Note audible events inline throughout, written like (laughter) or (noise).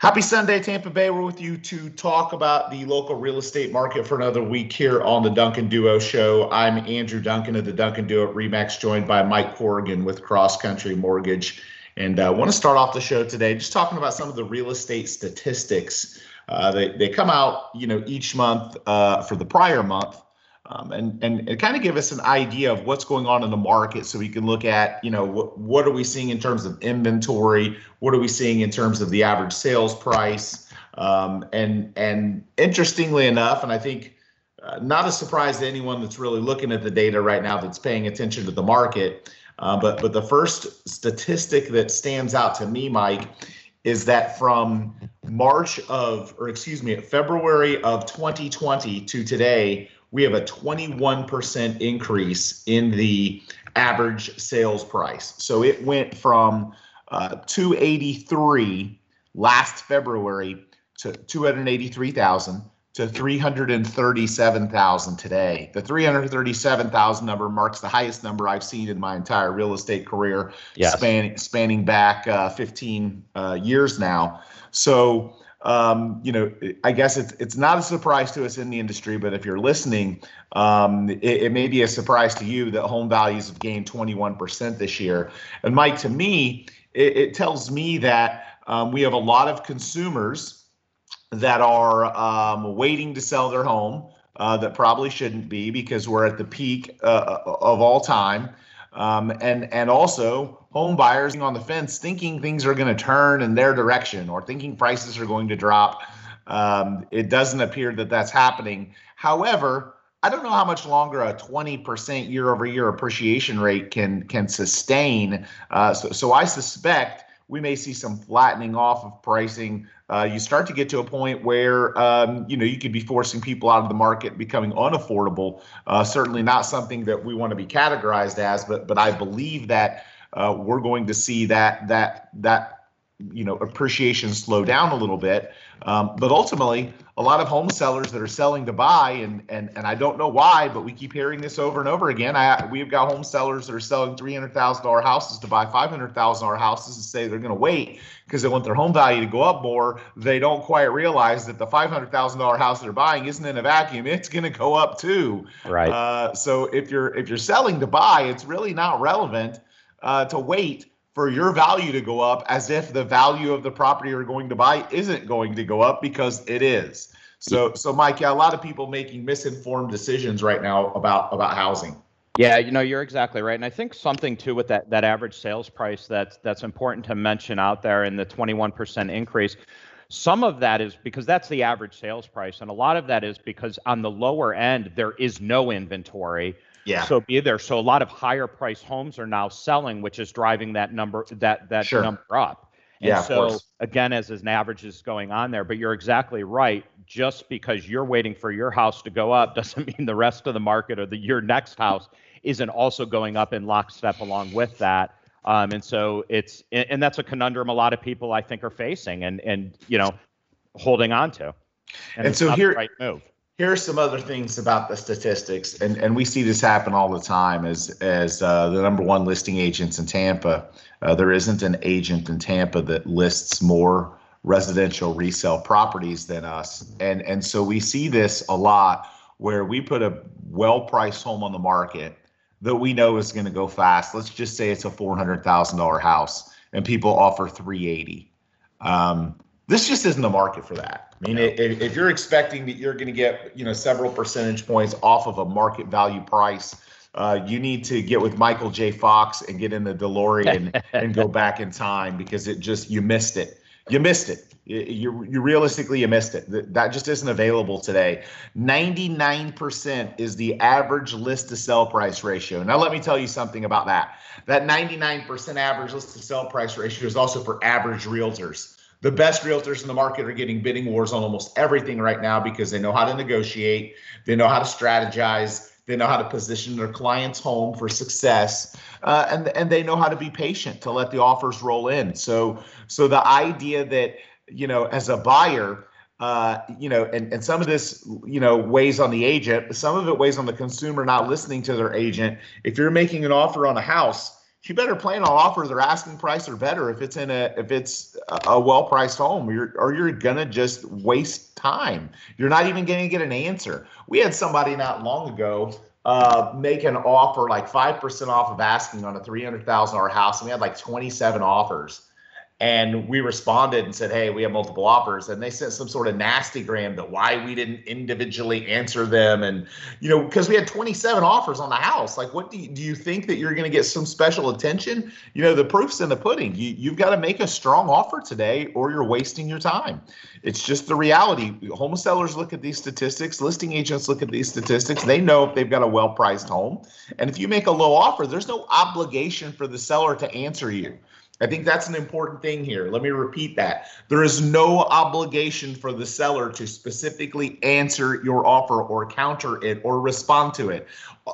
Happy Sunday, Tampa Bay. We're with you to talk about the local real estate market for another week here on the Duncan Duo Show. I'm Andrew Duncan of the Duncan Duo at Remax, joined by Mike Corrigan with Cross Country Mortgage. And I uh, want to start off the show today just talking about some of the real estate statistics. Uh, they, they come out, you know, each month uh, for the prior month um, and, and, and kind of give us an idea of what's going on in the market so we can look at, you know, what, what are we seeing in terms of inventory? What are we seeing in terms of the average sales price? Um, and, and interestingly enough, and I think uh, not a surprise to anyone that's really looking at the data right now that's paying attention to the market. Uh, but, but the first statistic that stands out to me, Mike, is that from March of, or excuse me, February of 2020 to today, we have a 21% increase in the average sales price. So it went from uh, 283 last February to 283,000 to 337,000 today. The 337,000 number marks the highest number I've seen in my entire real estate career, yes. spanning spanning back uh, 15 uh, years now. So um, you know, I guess it's it's not a surprise to us in the industry, but if you're listening, um, it, it, may be a surprise to you that home values have gained 21% this year. And Mike, to me, it, it tells me that um, we have a lot of consumers that are um, waiting to sell their home uh, that probably shouldn't be because we're at the peak uh, of all time. Um, and and also home buyers on the fence thinking things are going to turn in their direction or thinking prices are going to drop. Um, it doesn't appear that that's happening. However, I don't know how much longer a 20% year over year appreciation rate can can sustain. Uh, so, so I suspect we may see some flattening off of pricing. Uh, you start to get to a point where um, you know you could be forcing people out of the market, becoming unaffordable. Uh, certainly not something that we want to be categorized as, but but I believe that uh, we're going to see that that that you know appreciation slow down a little bit. Um, but ultimately, a lot of home sellers that are selling to buy, and and and I don't know why, but we keep hearing this over and over again. I we've got home sellers that are selling three hundred thousand dollar houses to buy five hundred thousand dollar houses and say they're going to wait because they want their home value to go up more. They don't quite realize that the five hundred thousand dollar house they're buying isn't in a vacuum; it's going to go up too. Right. Uh, so if you're if you're selling to buy, it's really not relevant uh, to wait for your value to go up as if the value of the property you're going to buy isn't going to go up because it is. So so Mike, yeah, a lot of people making misinformed decisions right now about about housing. Yeah, you know, you're exactly right. And I think something too with that that average sales price that's that's important to mention out there in the 21% increase. Some of that is because that's the average sales price and a lot of that is because on the lower end there is no inventory yeah. So be there. So a lot of higher price homes are now selling, which is driving that number that that sure. number up. And yeah, so again, as an average is going on there, but you're exactly right. Just because you're waiting for your house to go up (laughs) doesn't mean the rest of the market or the your next house isn't also going up in lockstep along with that. Um, and so it's and that's a conundrum a lot of people I think are facing and and you know holding on to. And, and so here, right move here are some other things about the statistics, and, and we see this happen all the time as as uh, the number one listing agents in Tampa. Uh, there isn't an agent in Tampa that lists more residential resale properties than us, and and so we see this a lot where we put a well-priced home on the market that we know is going to go fast. Let's just say it's a four hundred thousand dollar house, and people offer three eighty. Um, this just isn't the market for that. I mean, if, if, you're expecting that you're going to get, you know, several percentage points off of a market value price, uh, you need to get with Michael J. Fox and get in the DeLorean and (laughs) go back in time because it just you missed it. You missed it. You, you realistically you missed it. That just isn't available today. 99% is the average list to sell price ratio. Now let me tell you something about that. That 99% average list to sell price ratio is also for average realtors the best realtors in the market are getting bidding wars on almost everything right now because they know how to negotiate, they know how to strategize, they know how to position their client's home for success, uh, and and they know how to be patient to let the offers roll in. So so the idea that you know as a buyer. Uh, you know, and, and some of this, you know, weighs on the agent, but some of it weighs on the consumer not listening to their agent. If you're making an offer on a house you better plan on offer their asking price or better if it's in a if it's a well priced home you're, or you're gonna just waste time. You're not even gonna get an answer. We had somebody not long ago uh, make an offer like 5% off of asking on a $300000 house and we had like 27 offers and we responded and said, "Hey, we have multiple offers," and they sent some sort of nasty gram to why we didn't individually answer them, and you know, because we had 27 offers on the house. Like, what do you, do you think that you're going to get some special attention? You know, the proof's in the pudding. You you've got to make a strong offer today, or you're wasting your time. It's just the reality. Home sellers look at these statistics. Listing agents look at these statistics. They know if they've got a well-priced home, and if you make a low offer, there's no obligation for the seller to answer you. I think that's an important thing here. Let me repeat that. There is no obligation for the seller to specifically answer your offer or counter it or respond to it.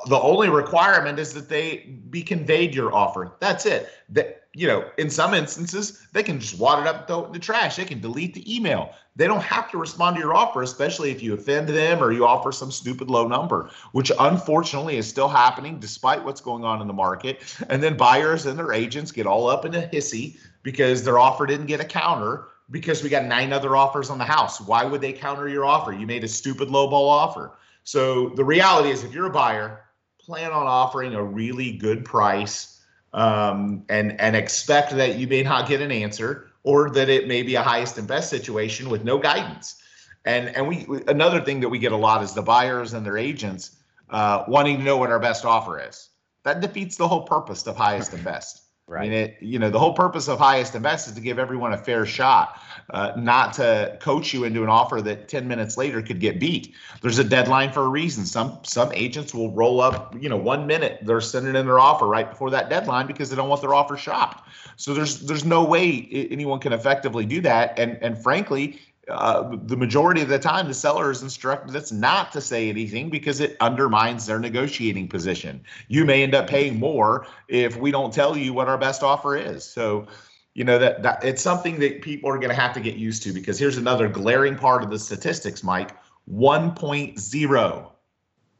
The only requirement is that they be conveyed your offer. That's it. That you know, in some instances, they can just wad it up throw it in the trash. They can delete the email. They don't have to respond to your offer, especially if you offend them or you offer some stupid low number, which unfortunately is still happening despite what's going on in the market. And then buyers and their agents get all up in a hissy because their offer didn't get a counter because we got nine other offers on the house. Why would they counter your offer? You made a stupid lowball offer. So the reality is, if you're a buyer, plan on offering a really good price um, and and expect that you may not get an answer or that it may be a highest and best situation with no guidance. And and we another thing that we get a lot is the buyers and their agents uh, wanting to know what our best offer is. That defeats the whole purpose of highest and best. Right. I mean, it, you know, the whole purpose of highest and best is to give everyone a fair shot, uh, not to coach you into an offer that 10 minutes later could get beat. There's a deadline for a reason. Some some agents will roll up, you know, one minute they're sending in their offer right before that deadline because they don't want their offer shopped. So there's there's no way anyone can effectively do that. And and frankly, uh, the majority of the time, the seller is instructed us not to say anything because it undermines their negotiating position. You may end up paying more if we don't tell you what our best offer is. So, you know that, that it's something that people are going to have to get used to because here's another glaring part of the statistics, Mike. 1.0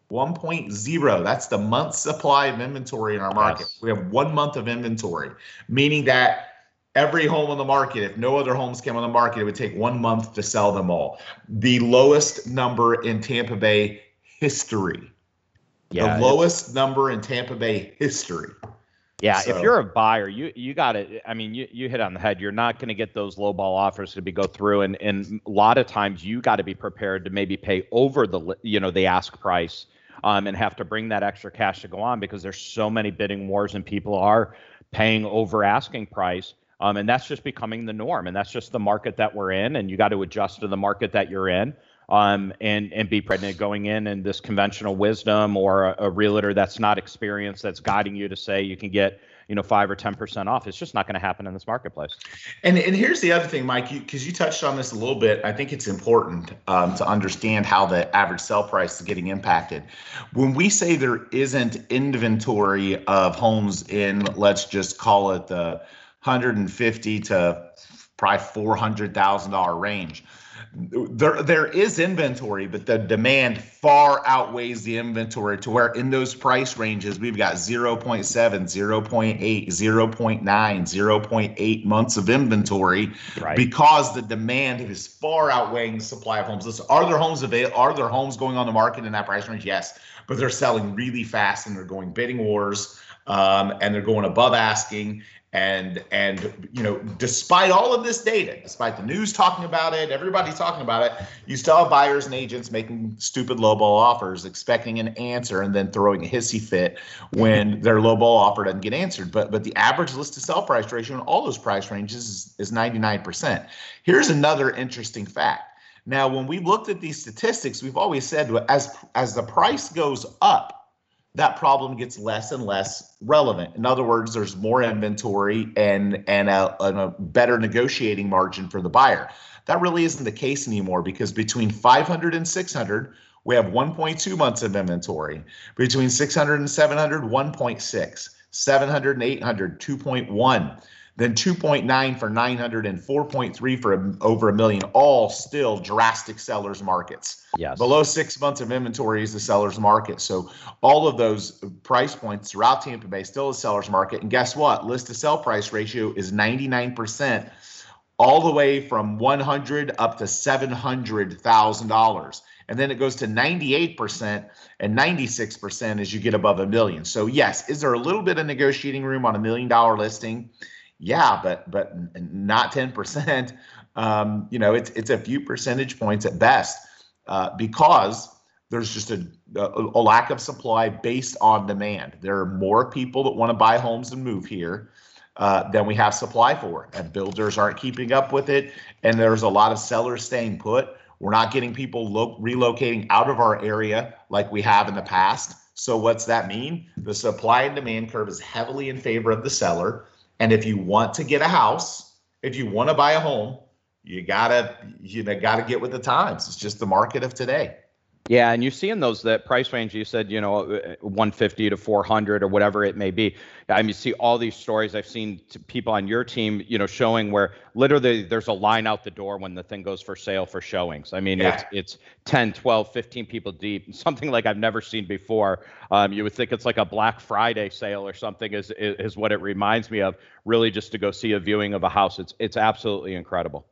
1.0 that's the month supply of inventory in our market yes. we have one month of inventory meaning that every home on the market, if no other homes came on the market, it would take one month to sell them all. The lowest number in Tampa Bay history. Yeah, the lowest number in Tampa Bay history. Yeah, so. if you're a buyer, you you got it. I mean, you, you hit on the head. You're not going to get those low ball offers to be go through, and and a lot of times you got to be prepared to maybe pay over the you know the ask price, um, and have to bring that extra cash to go on because there's so many bidding wars and people are paying over asking price. Um, and that's just becoming the norm. And that's just the market that we're in. And you got to adjust to the market that you're in um, and, and be pregnant going in and this conventional wisdom or a, a realtor that's not experienced that's guiding you to say you can get you know five or ten percent off. It's just not going to happen in this marketplace. And and here's the other thing, Mike, because you, you, touched on this a little bit. I think it's important um, to understand how the average sell price is getting impacted. When we say there isn't inventory of homes in, let's just call it the 150 to probably four hundred thousand dollar range. There there is inventory, but the demand far outweighs the inventory to where in those price ranges we've got 0.7, 0.8, 0.9, 0.8 months of inventory right. because the demand is far outweighing the supply of homes. Listen, are there homes available? Are there homes going on the market in that price range? Yes, but they're selling really fast and they're going bidding wars. Um, and they're going above asking and and you know despite all of this data despite the news talking about it everybody's talking about it you still have buyers and agents making stupid lowball offers expecting an answer and then throwing a hissy fit when their lowball offer doesn't get answered. But but the average list to sell price ratio in all those price ranges is, is 99% here's another interesting fact. Now when we looked at these statistics we've always said as as the price goes up that problem gets less and less relevant. In other words, there's more inventory and and a, and a, better negotiating margin for the buyer. That really isn't the case anymore because between 500 and 600, we have 1.2 months of inventory. Between 600 and 700, 1.6. 700 and 800, 2.1. then 2.9 for 900 and 4.3 for a, over a million, all still drastic sellers markets. Yes. Below six months of inventory is the seller's market. So all of those price points throughout Tampa Bay still a seller's market. And guess what? List to sell price ratio is 99%, all the way from 100 up to $700,000 and then it goes to 98% and 96% as you get above a million. So yes, is there a little bit of negotiating room on a million dollar listing? Yeah, but but not 10%. (laughs) Um, you know, it's it's a few percentage points at best uh, because there's just a, a, lack of supply based on demand. There are more people that want to buy homes and move here. Uh, than we have supply for, and builders aren't keeping up with it. And there's a lot of sellers staying put. We're not getting people lo- relocating out of our area like we have in the past. So, what's that mean? The supply and demand curve is heavily in favor of the seller. And if you want to get a house, if you want to buy a home, you gotta you know gotta get with the times. It's just the market of today. Yeah, and you see in those that price range you said, you know, uh, 150 to 400 or whatever it may be. I mean, you see all these stories I've seen people on your team, you know, showing where literally there's a line out the door when the thing goes for sale for showings. I mean, yeah. it's it's 10, 12, 15 people deep, (laughs) something like I've never seen before. Um, you would think it's like a Black Friday sale or something is, is is what it reminds me of. Really, just to go see a viewing of a house, it's it's absolutely incredible.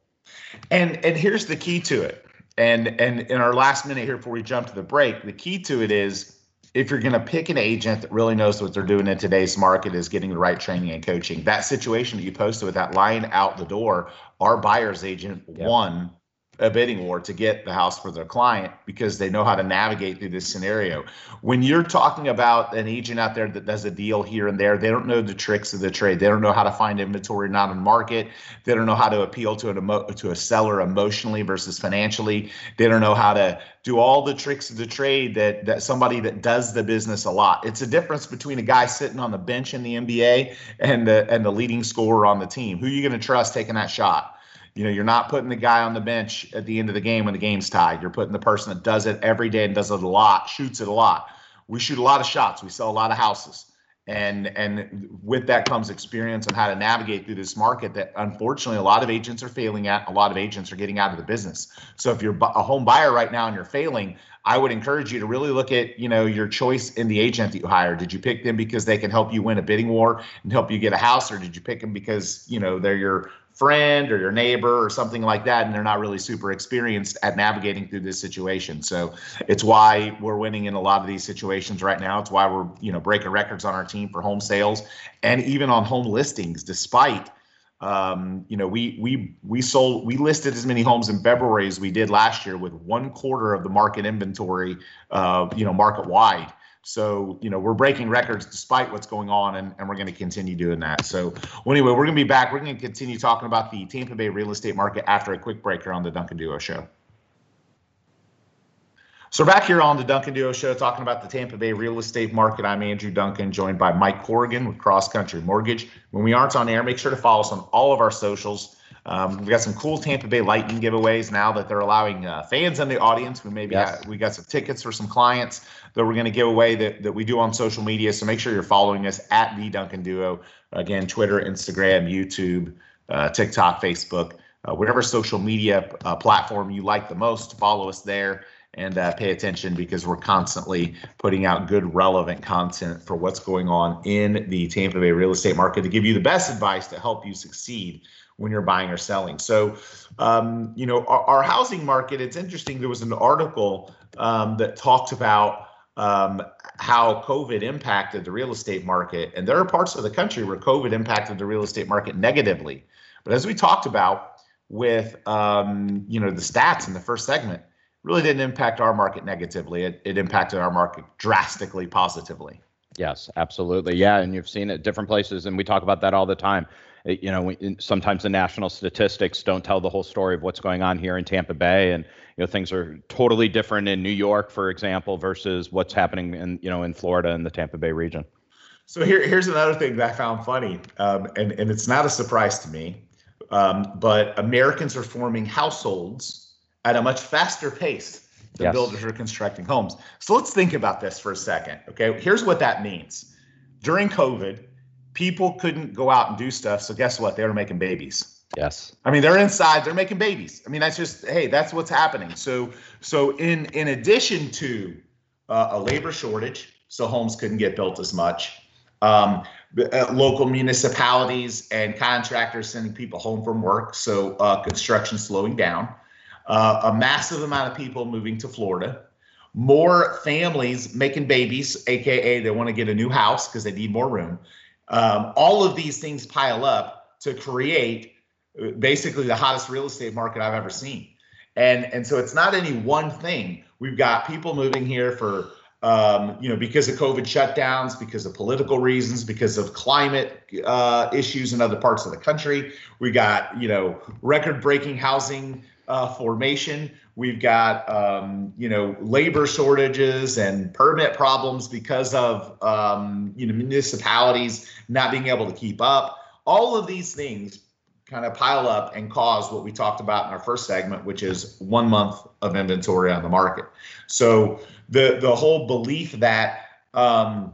And and here's the key to it and and in our last minute here before we jump to the break, the key to it is if you're going to pick an agent that really knows what they're doing in today's market is getting the right training and coaching. That situation that you posted with that line out the door, our buyer's agent yep. won a bidding war to get the house for their client because they know how to navigate through this scenario. When you're talking about an agent out there that does a deal here and there, they don't know the tricks of the trade. They don't know how to find inventory not on market. They don't know how to appeal to an emo- to a seller emotionally versus financially. They don't know how to do all the tricks of the trade that that somebody that does the business a lot. It's a difference between a guy sitting on the bench in the NBA and the and the leading scorer on the team. Who are you going to trust taking that shot? You know, you're not putting the guy on the bench at the end of the game when the game's tied. You're putting the person that does it every day and does it a lot, shoots it a lot. We shoot a lot of shots. We sell a lot of houses. And and with that comes experience on how to navigate through this market that unfortunately a lot of agents are failing at. A lot of agents are getting out of the business. So if you're a home buyer right now and you're failing, I would encourage you to really look at, you know, your choice in the agent that you hire. Did you pick them because they can help you win a bidding war and help you get a house, or did you pick them because, you know, they're your friend or your neighbor or something like that and they're not really super experienced at navigating through this situation. So it's why we're winning in a lot of these situations right now. It's why we're you know breaking records on our team for home sales and even on home listings despite um, you know we we we sold we listed as many homes in february as we did last year with one quarter of the market inventory uh, you know market wide so, you know, we're breaking records despite what's going on, and, and we're going to continue doing that. So, well, anyway, we're going to be back. We're going to continue talking about the Tampa Bay real estate market after a quick break here on the Duncan Duo Show. So, back here on the Duncan Duo Show, talking about the Tampa Bay real estate market. I'm Andrew Duncan, joined by Mike Corrigan with Cross Country Mortgage. When we aren't on air, make sure to follow us on all of our socials. Um, we got some cool Tampa Bay Lightning giveaways now that they're allowing uh, fans in the audience. We maybe yes. have, we got some tickets for some clients that we're going to give away that, that we do on social media. So make sure you're following us at the Duncan Duo. Again, Twitter, Instagram, YouTube, uh, TikTok, Facebook, uh, whatever social media uh, platform you like the most. Follow us there and uh, pay attention because we're constantly putting out good, relevant content for what's going on in the Tampa Bay real estate market to give you the best advice to help you succeed when you're buying or selling. So, um, you know, our, our, housing market, it's interesting. There was an article um, that talked about um, how COVID impacted the real estate market. And there are parts of the country where COVID impacted the real estate market negatively. But as we talked about with, um, you know, the stats in the first segment, really didn't impact our market negatively. It, it impacted our market drastically positively. Yes, absolutely. Yeah, and you've seen it different places, and we talk about that all the time you know, sometimes the national statistics don't tell the whole story of what's going on here in Tampa Bay, and you know, things are totally different in New York, for example, versus what's happening in you know in Florida and the Tampa Bay region. So here, here's another thing that I found funny, um, and and it's not a surprise to me, um, but Americans are forming households at a much faster pace than yes. builders are constructing homes. So let's think about this for a second. Okay, here's what that means. During COVID, people couldn't go out and do stuff. So guess what? They were making babies. Yes. I mean, they're inside. They're making babies. I mean, that's just hey, that's what's happening. So so in in addition to uh, a labor shortage, so homes couldn't get built as much. Um, uh, local municipalities and contractors sending people home from work, so uh, construction slowing down. Uh, a massive amount of people moving to Florida. More families making babies, aka they want to get a new house because they need more room. Um, all of these things pile up to create uh, basically the hottest real estate market I've ever seen. And and so it's not any one thing. We've got people moving here for um, you know because of COVID shutdowns, because of political reasons, because of climate uh, issues in other parts of the country. We got you know record-breaking housing uh, formation. We've got um, you know labor shortages and permit problems because of um, you know municipalities not being able to keep up. All of these things kind of pile up and cause what we talked about in our first segment, which is one month of inventory on the market. So the the whole belief that um,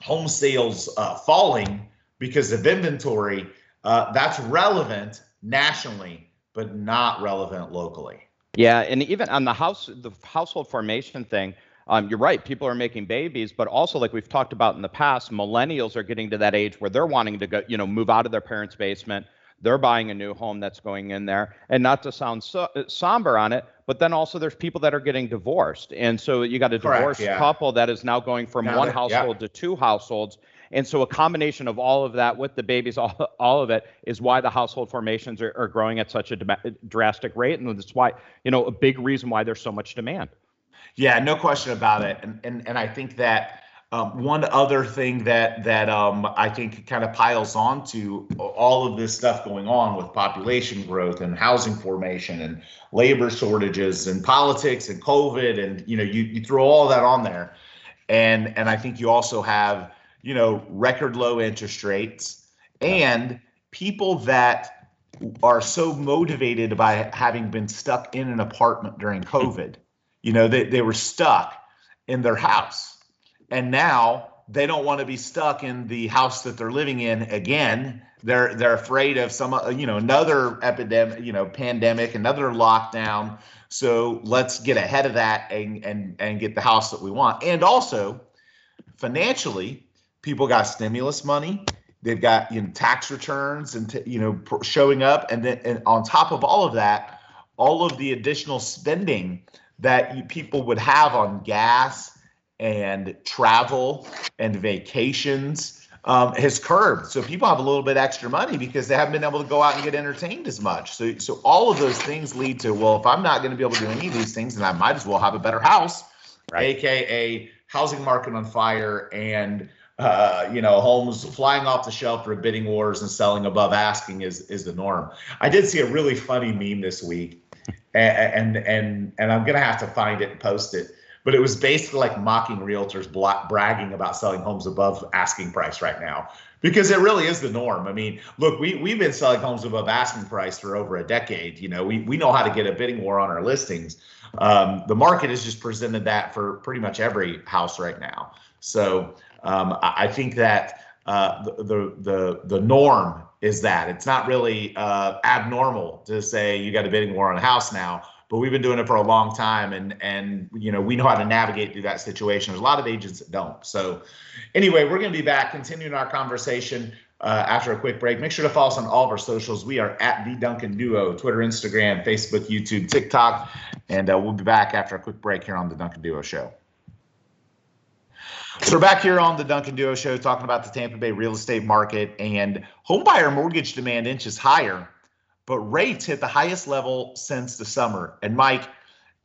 home sales uh, falling because of inventory uh, that's relevant nationally, but not relevant locally. Yeah, and even on the house the household formation thing. Um, you're right. People are making babies, but also, like we've talked about in the past, millennials are getting to that age where they're wanting to go, you know, move out of their parents' basement, they're buying a new home that's going in there. And not to sound so, uh, somber on it, but then also there's people that are getting divorced. And so you got a Correct, divorced yeah. couple that is now going from now one household yeah. to two households. And so a combination of all of that with the babies, all, all of it is why the household formations are, are growing at such a drastic rate. And that's why, you know, a big reason why there's so much demand. Yeah, no question about it. And, and, and I think that um, one other thing that that um, I think kind of piles on to all of this stuff going on with population growth and housing formation and labor shortages and politics and COVID and you know you you throw all that on there, and and I think you also have you know record low interest rates and people that are so motivated by having been stuck in an apartment during COVID. (laughs) You know they they were stuck in their house and now they don't want to be stuck in the house that they're living in again. They're they're afraid of some uh, you know another epidemic, you know, pandemic, another lockdown. So let's get ahead of that and and and get the house that we want. And also, financially, people got stimulus money. They've got you know tax returns and t- you know showing up, and then and on top of all of that, all of the additional spending that you, people would have on gas and travel and vacations um, has curbed. So people have a little bit extra money because they haven't been able to go out and get entertained as much. So, so all of those things lead to well, if I'm not going to be able to do any of these things, then I might as well have a better house, right. aka housing market on fire and uh, you know, homes flying off the shelf for bidding wars and selling above asking is is the norm. I did see a really funny meme this week, and and and, and I'm gonna have to find it and post it but it was basically like mocking realtors bragging about selling homes above asking price right now because it really is the norm. I mean, look, we we've been selling homes above asking price for over a decade. You know, we we know how to get a bidding war on our listings. Um, the market has just presented that for pretty much every house right now. So um, I, think that uh, the, the the the norm is that. It's not really uh, abnormal to say you got a bidding war on a house now but we've been doing it for a long time and and you know we know how to navigate through that situation. There's a lot of agents that don't. So anyway we're going to be back continuing our conversation uh, after a quick break. Make sure to follow us on all of our socials. We are at the duncan duo twitter instagram facebook youtube tiktok and uh, we'll be back after a quick break here on the duncan duo show so we're back here on the Duncan Duo Show talking about the Tampa Bay real estate market and homebuyer mortgage demand inches higher but rates hit the highest level since the summer. And Mike,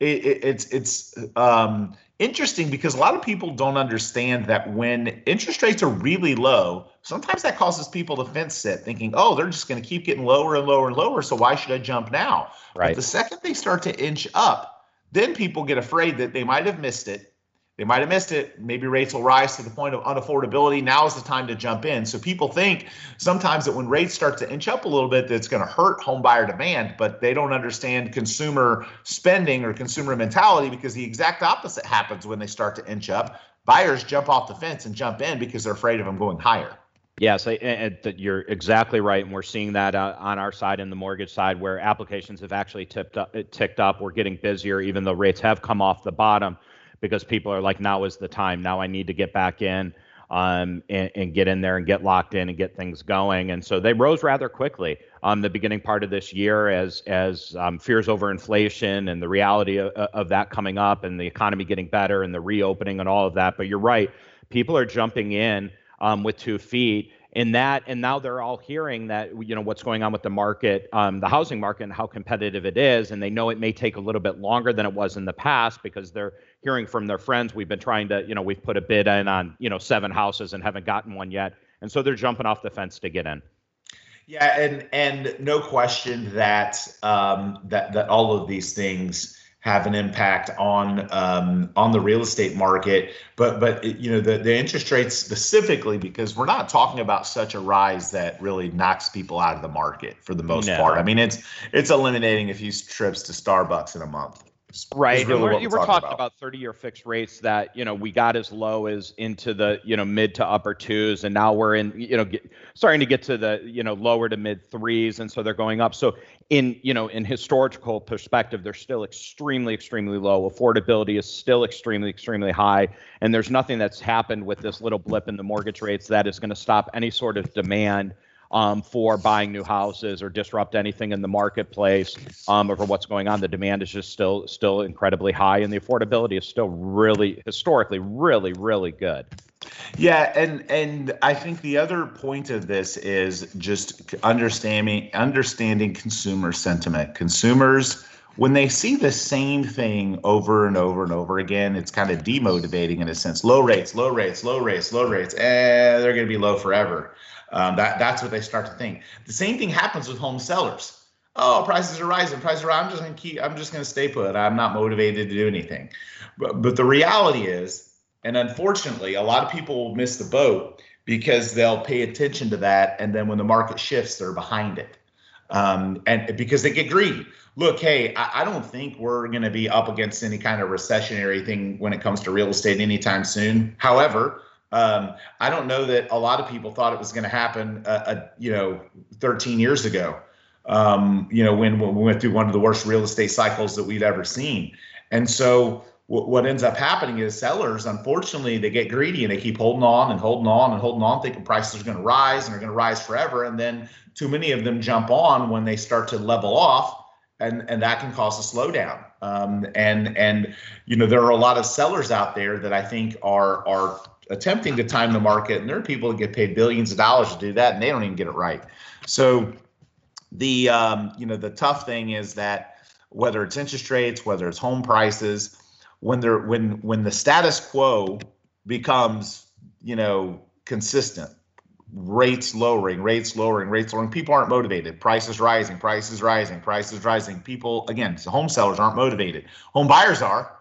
it, it, it's it's um, interesting because a lot of people don't understand that when interest rates are really low, sometimes that causes people to fence sit, thinking, "Oh, they're just going to keep getting lower and lower and lower, so why should I jump now?" Right. But the second they start to inch up, then people get afraid that they might have missed it they might have missed it. Maybe rates will rise to the point of unaffordability. Now is the time to jump in. So people think sometimes that when rates start to inch up a little bit, that's going to hurt home buyer demand, but they don't understand consumer spending or consumer mentality because the exact opposite happens when they start to inch up. Buyers jump off the fence and jump in because they're afraid of them going higher. Yes, I, you're exactly right, and we're seeing that uh, on our side in the mortgage side, where applications have actually tipped up, ticked up. We're getting busier, even though rates have come off the bottom, because people are like, now is the time. Now I need to get back in um, and, and, get in there and get locked in and get things going. And so they rose rather quickly um, the beginning part of this year as as um, fears over inflation and the reality of, of that coming up and the economy getting better and the reopening and all of that. But you're right, people are jumping in um, with two feet in that and now they're all hearing that you know what's going on with the market um, the housing market and how competitive it is and they know it may take a little bit longer than it was in the past because they're hearing from their friends we've been trying to you know we've put a bid in on you know seven houses and haven't gotten one yet. And so they're jumping off the fence to get in. Yeah and and no question that um, that that all of these things have an impact on um, on the real estate market. But but you know the the interest rates specifically because we're not talking about such a rise that really knocks people out of the market for the most no. part. I mean it's it's eliminating a few trips to Starbucks in a month. Right. Really we're, we're, talking, talking about. about 30 year fixed rates that, you know, we got as low as into the, you know, mid to upper twos. And now we're in, you know, get, starting to get to the, you know, lower to mid threes. And so they're going up. So in, you know, in historical perspective, they're still extremely, extremely low. Affordability is still extremely, extremely high. And there's nothing that's happened with this little blip in the mortgage rates that is going to stop any sort of demand um, for buying new houses or disrupt anything in the marketplace um, for what's going on. The demand is just still still incredibly high, and the affordability is still really historically really really good. Yeah, and and I think the other point of this is just understanding understanding consumer sentiment. Consumers when they see the same thing over and over and over again, it's kind of demotivating in a sense. Low rates, low rates, low rates, low rates. Eh, they're going to be low forever. Um, that that's what they start to think. The same thing happens with home sellers. Oh, prices are rising. Prices are. I'm just to keep. I'm just going to stay put. I'm not motivated to do anything. But but the reality is, and unfortunately, a lot of people miss the boat because they'll pay attention to that, and then when the market shifts, they're behind it, um, and because they get greedy. Look, hey, I, I don't think we're going to be up against any kind of recessionary thing when it comes to real estate anytime soon. However, um, I don't know that a lot of people thought it was going to happen, uh, uh, you know, 13 years ago. Um, you know, when, when, we went through one of the worst real estate cycles that we've ever seen. And so w- what ends up happening is sellers, unfortunately, they get greedy and they keep holding on and holding on and holding on, thinking prices are going to rise and are going to rise forever. And then too many of them jump on when they start to level off. And, and that can cause a slowdown. Um, and and you know there are a lot of sellers out there that I think are are attempting to time the market, and there are people that get paid billions of dollars to do that, and they don't even get it right. So the um, you know the tough thing is that whether it's interest rates, whether it's home prices, when they're when when the status quo becomes you know consistent, rates lowering, rates lowering, rates lowering, people aren't motivated. Prices rising, prices rising, prices rising. People again, home sellers aren't motivated. Home buyers are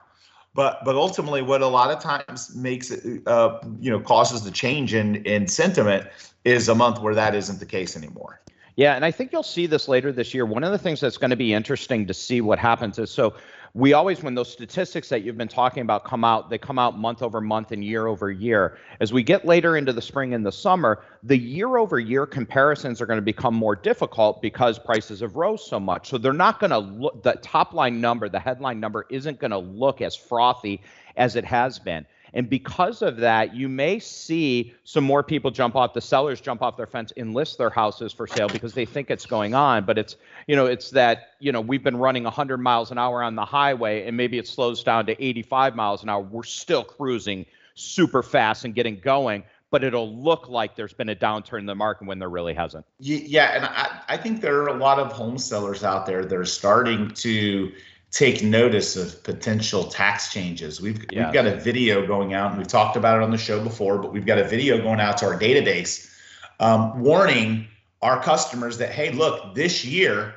but but ultimately what a lot of times makes it uh, you know causes the change in in sentiment is a month where that isn't the case anymore. Yeah and i think you'll see this later this year. One of the things that's going to be interesting to see what happens is so we always when those statistics that you've been talking about come out they come out month over month and year over year. As we get later into the spring and the summer the year over year comparisons are going to become more difficult because prices have rose so much. So they're not going to look the top line number the headline number isn't going to look as frothy as it has been and because of that, you may see some more people jump off the sellers jump off their fence, enlist their houses for sale because they think it's going on. But it's, you know, it's that, you know, we've been running 100 miles an hour on the highway and maybe it slows down to 85 miles an hour. We're still cruising super fast and getting going but it'll look like there's been a downturn in the market when there really hasn't. Yeah, and I, I think there are a lot of home sellers out there that are starting to take notice of potential tax changes. We've yeah. we've got a video going out, and we've talked about it on the show before, but we've got a video going out to our database, um, warning our customers that hey, look, this year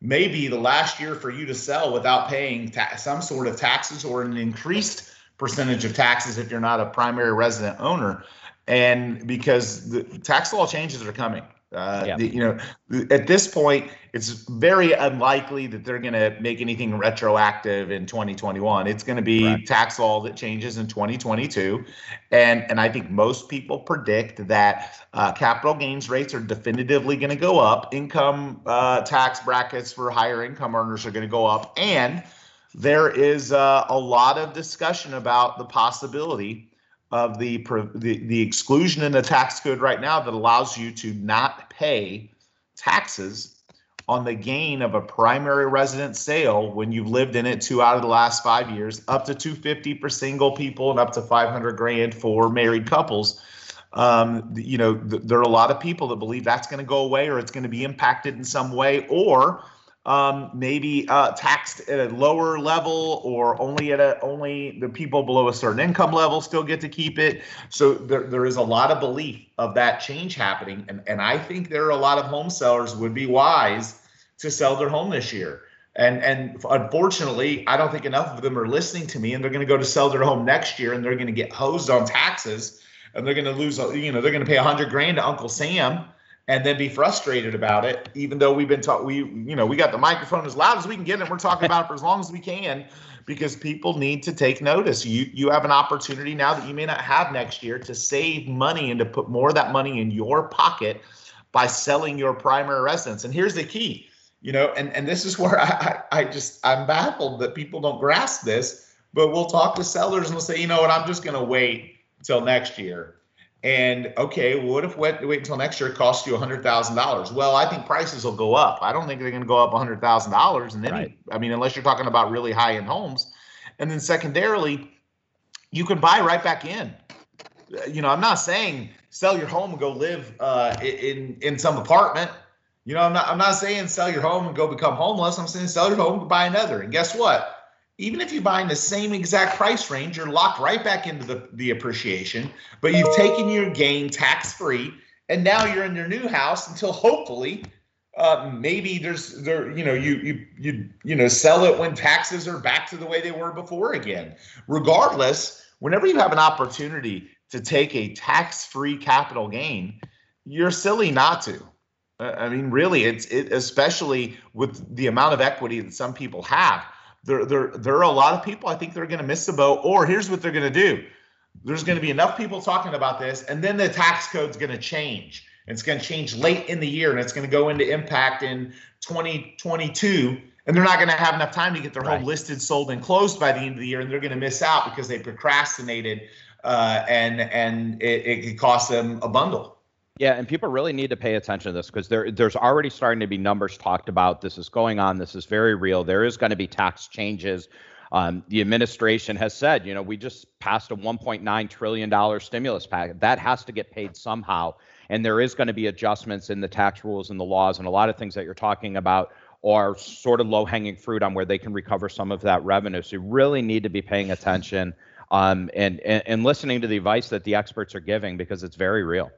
may be the last year for you to sell without paying ta- some sort of taxes or an increased percentage of taxes if you're not a primary resident owner, and because the tax law changes are coming. Uh, yeah. You know, at this point, it's very unlikely that they're going to make anything retroactive in 2021. It's going to be Correct. tax law that changes in 2022, and and I think most people predict that uh, capital gains rates are definitively going to go up. Income uh, tax brackets for higher income earners are going to go up, and there is uh, a lot of discussion about the possibility of the, the the exclusion in the tax code right now that allows you to not pay taxes on the gain of a primary residence sale when you've lived in it two out of the last five years, up to 250 for single people and up to 500 grand for married couples. Um, you know, th- there are a lot of people that believe that's going to go away or it's going to be impacted in some way, or um, maybe uh, taxed at a lower level or only at a only the people below a certain income level still get to keep it. So there, there is a lot of belief of that change happening. And, and I think there are a lot of home sellers would be wise to sell their home this year. And and unfortunately, I don't think enough of them are listening to me and they're going to go to sell their home next year and they're going to get hosed on taxes and they're going to lose, you know, they're going to pay a hundred grand to Uncle Sam and then be frustrated about it, even though we've been talking, we, you know, we got the microphone as loud as we can get it, and we're talking about it for as long as we can because people need to take notice. You you have an opportunity now that you may not have next year to save money and to put more of that money in your pocket by selling your primary residence. And here's the key, you know, and, and this is where I, I just I'm baffled that people don't grasp this, but we'll talk to sellers and we'll say, you know what, I'm just gonna wait until next year and okay, what if wait, wait until next year it costs you hundred thousand dollars? Well, I think prices will go up. I don't think they're going to go up hundred thousand dollars, and then right. I mean, unless you're talking about really high end homes, and then secondarily, you can buy right back in. You know, I'm not saying sell your home and go live uh, in in some apartment. You know, I'm not I'm not saying sell your home and go become homeless. I'm saying sell your home and buy another. And guess what? Even if you buy in the same exact price range, you're locked right back into the, the appreciation, but you've taken your gain tax free, and now you're in your new house until hopefully uh, maybe there's there you know you you you you know sell it when taxes are back to the way they were before again. Regardless, whenever you have an opportunity to take a tax-free capital gain, you're silly not to. I mean, really, it's it, especially with the amount of equity that some people have there, there, there are a lot of people I think they're going to miss the boat. Or here's what they're going to do: there's going to be enough people talking about this, and then the tax code's going to change. It's going to change late in the year, and it's going to go into impact in 2022. And they're not going to have enough time to get their right. home listed, sold, and closed by the end of the year, and they're going to miss out because they procrastinated, uh, and and it, it could cost them a bundle. Yeah, and people really need to pay attention to this because there there's already starting to be numbers talked about. This is going on. This is very real. There is going to be tax changes. Um, the administration has said, you know, we just passed a 1.9 trillion dollar stimulus package. That has to get paid somehow, and there is going to be adjustments in the tax rules and the laws, and a lot of things that you're talking about are sort of low hanging fruit on where they can recover some of that revenue. So you really need to be paying attention um, and, and and listening to the advice that the experts are giving because it's very real.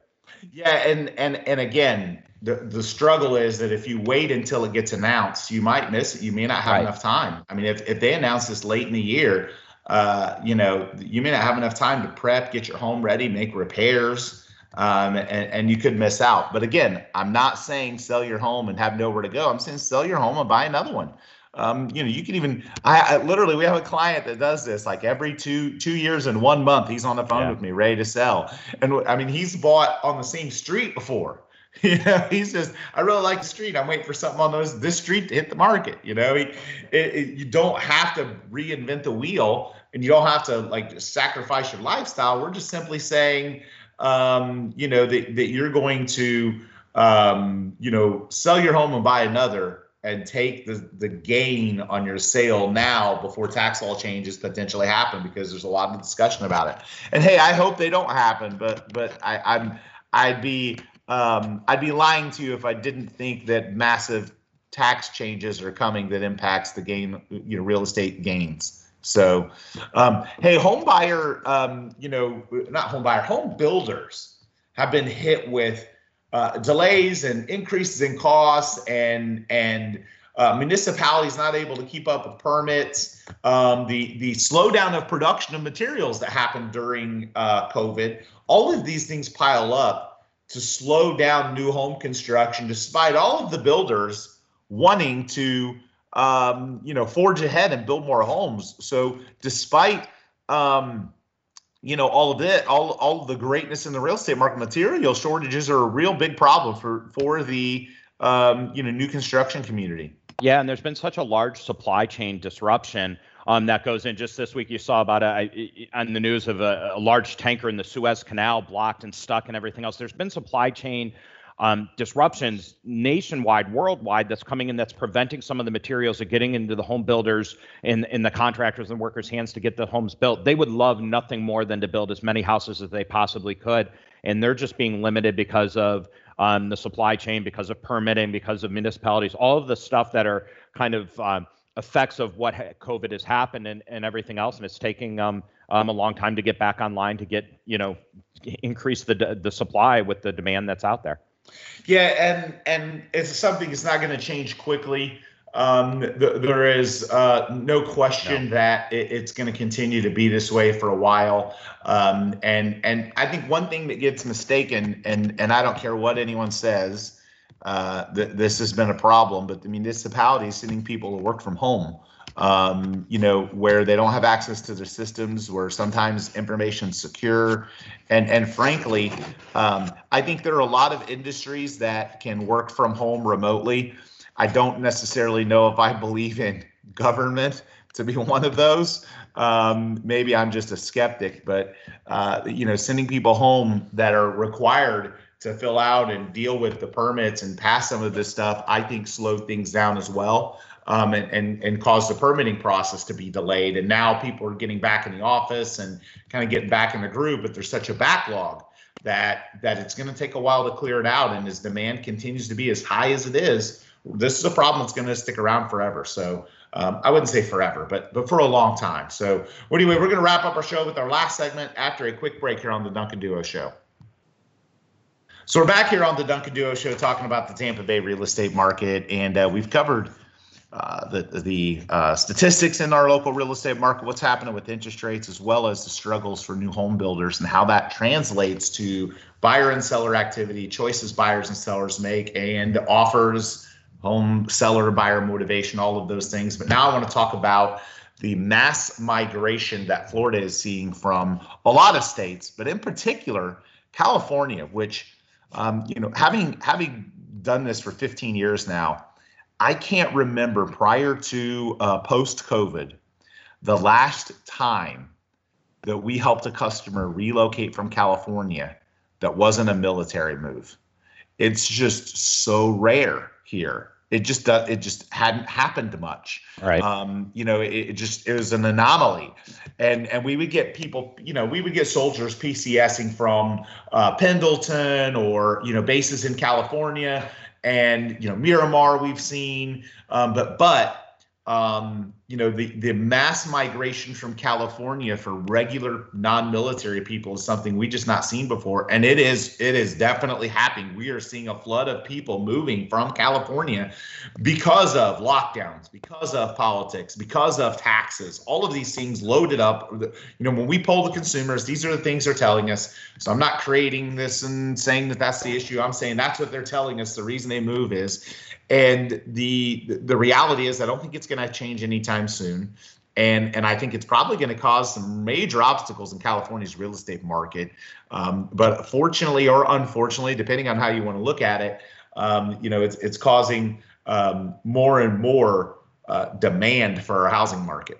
Yeah, and and and again, the the struggle is that if you wait until it gets announced, you might miss it. You may not have right. enough time. I mean, if if they announce this late in the year, uh, you know, you may not have enough time to prep, get your home ready, make repairs, um, and and you could miss out. But again, I'm not saying sell your home and have nowhere to go. I'm saying sell your home and buy another one. Um, you know, you can even I, I, literally we have a client that does this like every two two years and one month he's on the phone yeah. with me ready to sell. And I mean he's bought on the same street before. (laughs) You know, he's just I really like the street. I'm waiting for something on those this street to hit the market. You know, he, it, it, you don't have to reinvent the wheel, and you don't have to like sacrifice your lifestyle. We're just simply saying, um, you know, that that you're going to, um, you know, sell your home and buy another and take the, the gain on your sale now before tax law changes potentially happen because there's a lot of discussion about it. And hey, I hope they don't happen, but but I, I'm I'd be um, I'd be lying to you if I didn't think that massive tax changes are coming that impacts the gain you know real estate gains. So, um, hey, home buyer, um, you know, not home buyer, home builders have been hit with uh, delays and increases in costs and and uh, municipalities not able to keep up with permits, um, the the slowdown of production of materials that happened during uh, COVID, all of these things pile up to slow down new home construction, despite all of the builders wanting to, um, you know, forge ahead and build more homes. So, despite um, you know all of it, all all of the greatness in the real estate market, material shortages are a real big problem for for the um, you know new construction community. Yeah, and there's been such a large supply chain disruption um, that goes in. Just this week, you saw about a, on the news of a, a, large tanker in the Suez Canal blocked and stuck and everything else. There's been supply chain um, disruptions nationwide, worldwide, that's coming in that's preventing some of the materials of getting into the home builders and in the contractors and workers' hands to get the homes built. They would love nothing more than to build as many houses as they possibly could, and they're just being limited because of um, the supply chain, because of permitting, because of municipalities, all of the stuff that are kind of um, effects of what COVID has happened and, and everything else, and it's taking um, um, a long time to get back online to get you know increase the the supply with the demand that's out there. Yeah, and and it's something that's not going to change quickly. Um, th- there is uh, no question no. that it, it's going to continue to be this way for a while. Um, and and I think one thing that gets mistaken, and and I don't care what anyone says, uh, that this has been a problem. But the municipalities sending people to work from home, um, you know, where they don't have access to their systems, where sometimes information's secure, and and frankly, um, I think there are a lot of industries that can work from home remotely. I don't necessarily know if I believe in government to be (laughs) one of those. Um, maybe I'm just a skeptic, but uh, you know, sending people home that are required to fill out and deal with the permits and pass some of this stuff, I think slowed things down as well. Um, and, and and caused the permitting process to be delayed. And now people are getting back in the office and kind of getting back in the groove, but there's such a backlog that that it's going to take a while to clear it out. And as demand continues to be as high as it is, this is a problem that's going to stick around forever. So um, I wouldn't say forever, but but for a long time. So anyway, we're going to wrap up our show with our last segment after a quick break here on the Duncan Duo Show. So we're back here on the Duncan Duo Show talking about the Tampa Bay real estate market, and uh, we've covered uh, the the uh, statistics in our local real estate market, what's happening with interest rates, as well as the struggles for new home builders, and how that translates to buyer and seller activity, choices buyers and sellers make, and offers, home seller buyer motivation, all of those things. But now I want to talk about the mass migration that Florida is seeing from a lot of states, but in particular California, which um, you know, having having done this for 15 years now, I can't remember prior to uh, post COVID the last time that we helped a customer relocate from California that wasn't a military move. It's just so rare here. It just does it just hadn't happened much. Right. Um, you know it, it, just it was an anomaly. And and we would get people you know we would get soldiers pcsing from uh, pendleton or you know bases in california and you know miramar we've seen um, but but um, you know, the, the mass migration from California for regular non-military people is something we just not seen before. And it is, it is definitely happening. We are seeing a flood of people moving from California because of lockdowns, because of politics, because of taxes, all of these things loaded up. You know, when we poll the consumers, these are the things they're telling us. So I'm not creating this and saying that that's the issue. I'm saying that's what they're telling us. The reason they move is, and the the reality is, I don't think it's going to change anytime soon. And and I think it's probably going to cause some major obstacles in California's real estate market. Um, but fortunately or unfortunately, depending on how you want to look at it, um, you know, it's it's causing um, more and more uh, demand for our housing market.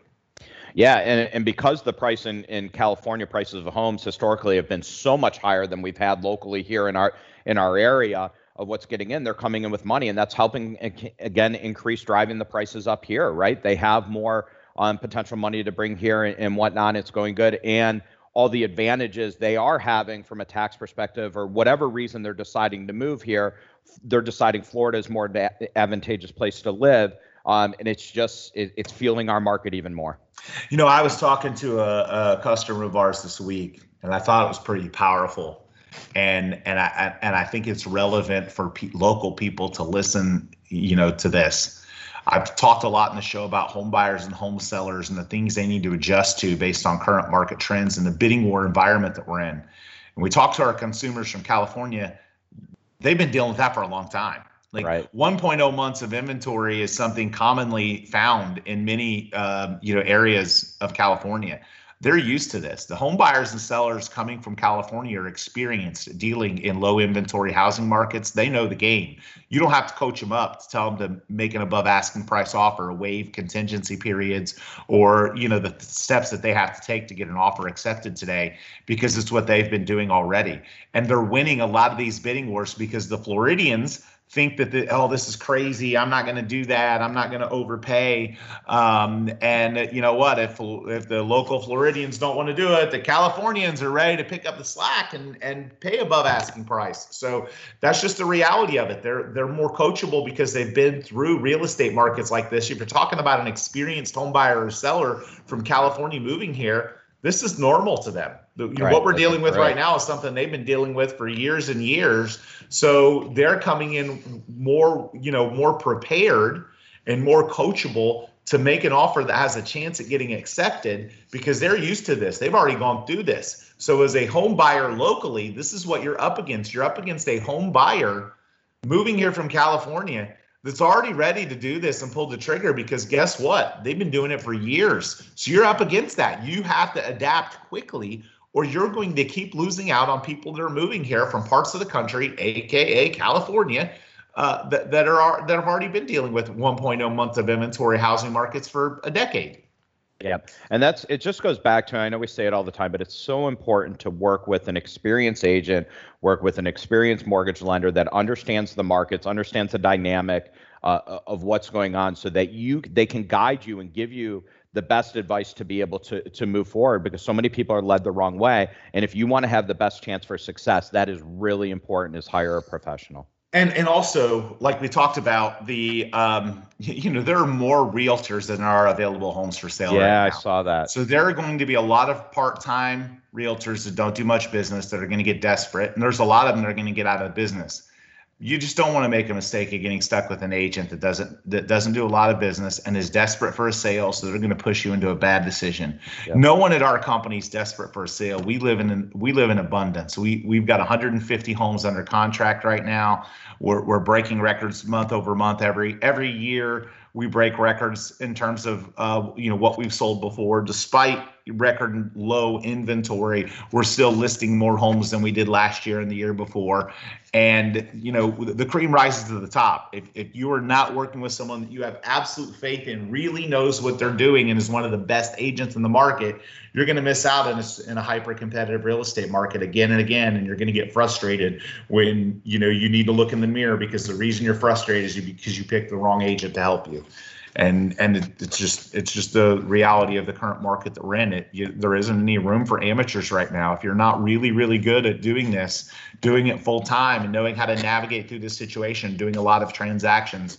Yeah, and, and because the price in, in California prices of homes historically have been so much higher than we've had locally here in our in our area, of what's getting in, they're coming in with money, and that's helping again increase driving the prices up here. Right? They have more um, potential money to bring here and, and whatnot. It's going good, and all the advantages they are having from a tax perspective, or whatever reason they're deciding to move here, they're deciding Florida is more advantageous place to live. Um, and it's just it, it's fueling our market even more. You know, I was talking to a, a customer of ours this week, and I thought it was pretty powerful and and I and I think it's relevant for pe- local people to listen, you know, to this. I've talked a lot in the show about home buyers and home sellers and the things they need to adjust to based on current market trends and the bidding war environment that we're in. And we talk to our consumers from California, they've been dealing with that for a long time. Like right. 1.0 months of inventory is something commonly found in many um, you know areas of California they're used to this. The home buyers and sellers coming from California are experienced dealing in low inventory housing markets. They know the game. You don't have to coach them up to tell them to make an above asking price offer, waive contingency periods, or you know the steps that they have to take to get an offer accepted today because it's what they've been doing already. And they're winning a lot of these bidding wars because the Floridians think that the, oh this is crazy. I'm not going to do that. I'm not going to overpay. Um, and you know what? If if the local floridians don't want to do it the californians are ready to pick up the slack and and pay above asking price. So that's just the reality of it. They're they're more coachable because they've been through real estate markets like this. If you're talking about an experienced home buyer or seller from california moving here this is normal to them. The, right. What we're dealing with right. right now is something they've been dealing with for years and years. So they're coming in more, you know, more prepared and more coachable to make an offer that has a chance at getting accepted because they're used to this. They've already gone through this. So as a home buyer locally, this is what you're up against. You're up against a home buyer moving here from California that's already ready to do this and pull the trigger because guess what? They've been doing it for years. So you're up against that. You have to adapt quickly or you're going to keep losing out on people that are moving here from parts of the country, aka California, uh, that, that are that have already been dealing with 1.0 months of inventory housing markets for a decade. Yeah. And that's it just goes back to I know we say it all the time, but it's so important to work with an experienced agent, work with an experienced mortgage lender that understands the markets, understands the dynamic uh, of what's going on so that you they can guide you and give you the best advice to be able to to move forward because so many people are led the wrong way and if you want to have the best chance for success that is really important is hire a professional and and also like we talked about the um, (laughs) you know there are more realtors than are available homes for sale yeah right i saw that. So there are going to be a lot of part-time realtors that don't do much business that are going to get desperate and there's a lot of them that are going to get out of business you just don't want to make a mistake of getting stuck with an agent that doesn't that doesn't do a lot of business and is desperate for a sale so they're going to push you into a bad decision. Yep. no one at our company is desperate for a sale. We live in we live in abundance. We we've got 150 homes under contract right now. We're, we're breaking records month over month. Every every year we break records in terms of uh, you know what we've sold before despite record low inventory. We're still listing more homes than we did last year and the year before. And you know the cream rises to the top. If, if you are not working with someone that you have absolute faith in really knows what they're doing and is one of the best agents in the market you're going to miss out in a, in a hyper competitive real estate market again and again and you're going to get frustrated when you know you need to look in the mirror because the reason you're frustrated is because you picked the wrong agent to help you and and it's just it's just the reality of the current market that we're in. It you, there isn't any room for amateurs right now. If you're not really really good at doing this, doing it full time, and knowing how to navigate through this situation, doing a lot of transactions,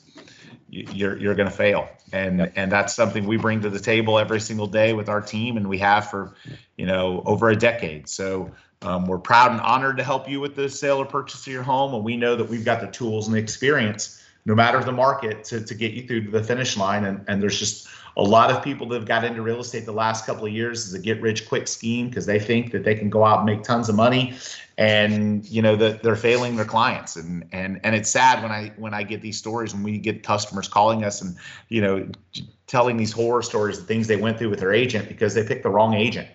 you're you're going to fail. And yep. and that's something we bring to the table every single day with our team, and we have for you know over a decade. So. Um, we're proud and honored to help you with the sale or purchase of your home, and we know that we've got the tools and the experience no matter the market to, to get you through to the finish line. And, and there's just a lot of people that have got into real estate the last couple of years as a get rich quick scheme because they think that they can go out and make tons of money. And you know that they're failing their clients. And and and it's sad when i when i get these stories when we get customers calling us and you know telling these horror stories the things they went through with their agent because they picked the wrong agent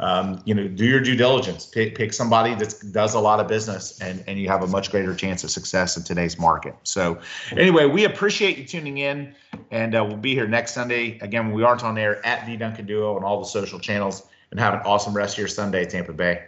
um, you know, do your due diligence. Pick, pick somebody that does a lot of business, and and you have a much greater chance of success in today's market. So, anyway, we appreciate you tuning in, and uh, we'll be here next Sunday again we aren't on air at the Duncan Duo and all the social channels. And have an awesome rest of your Sunday, Tampa Bay.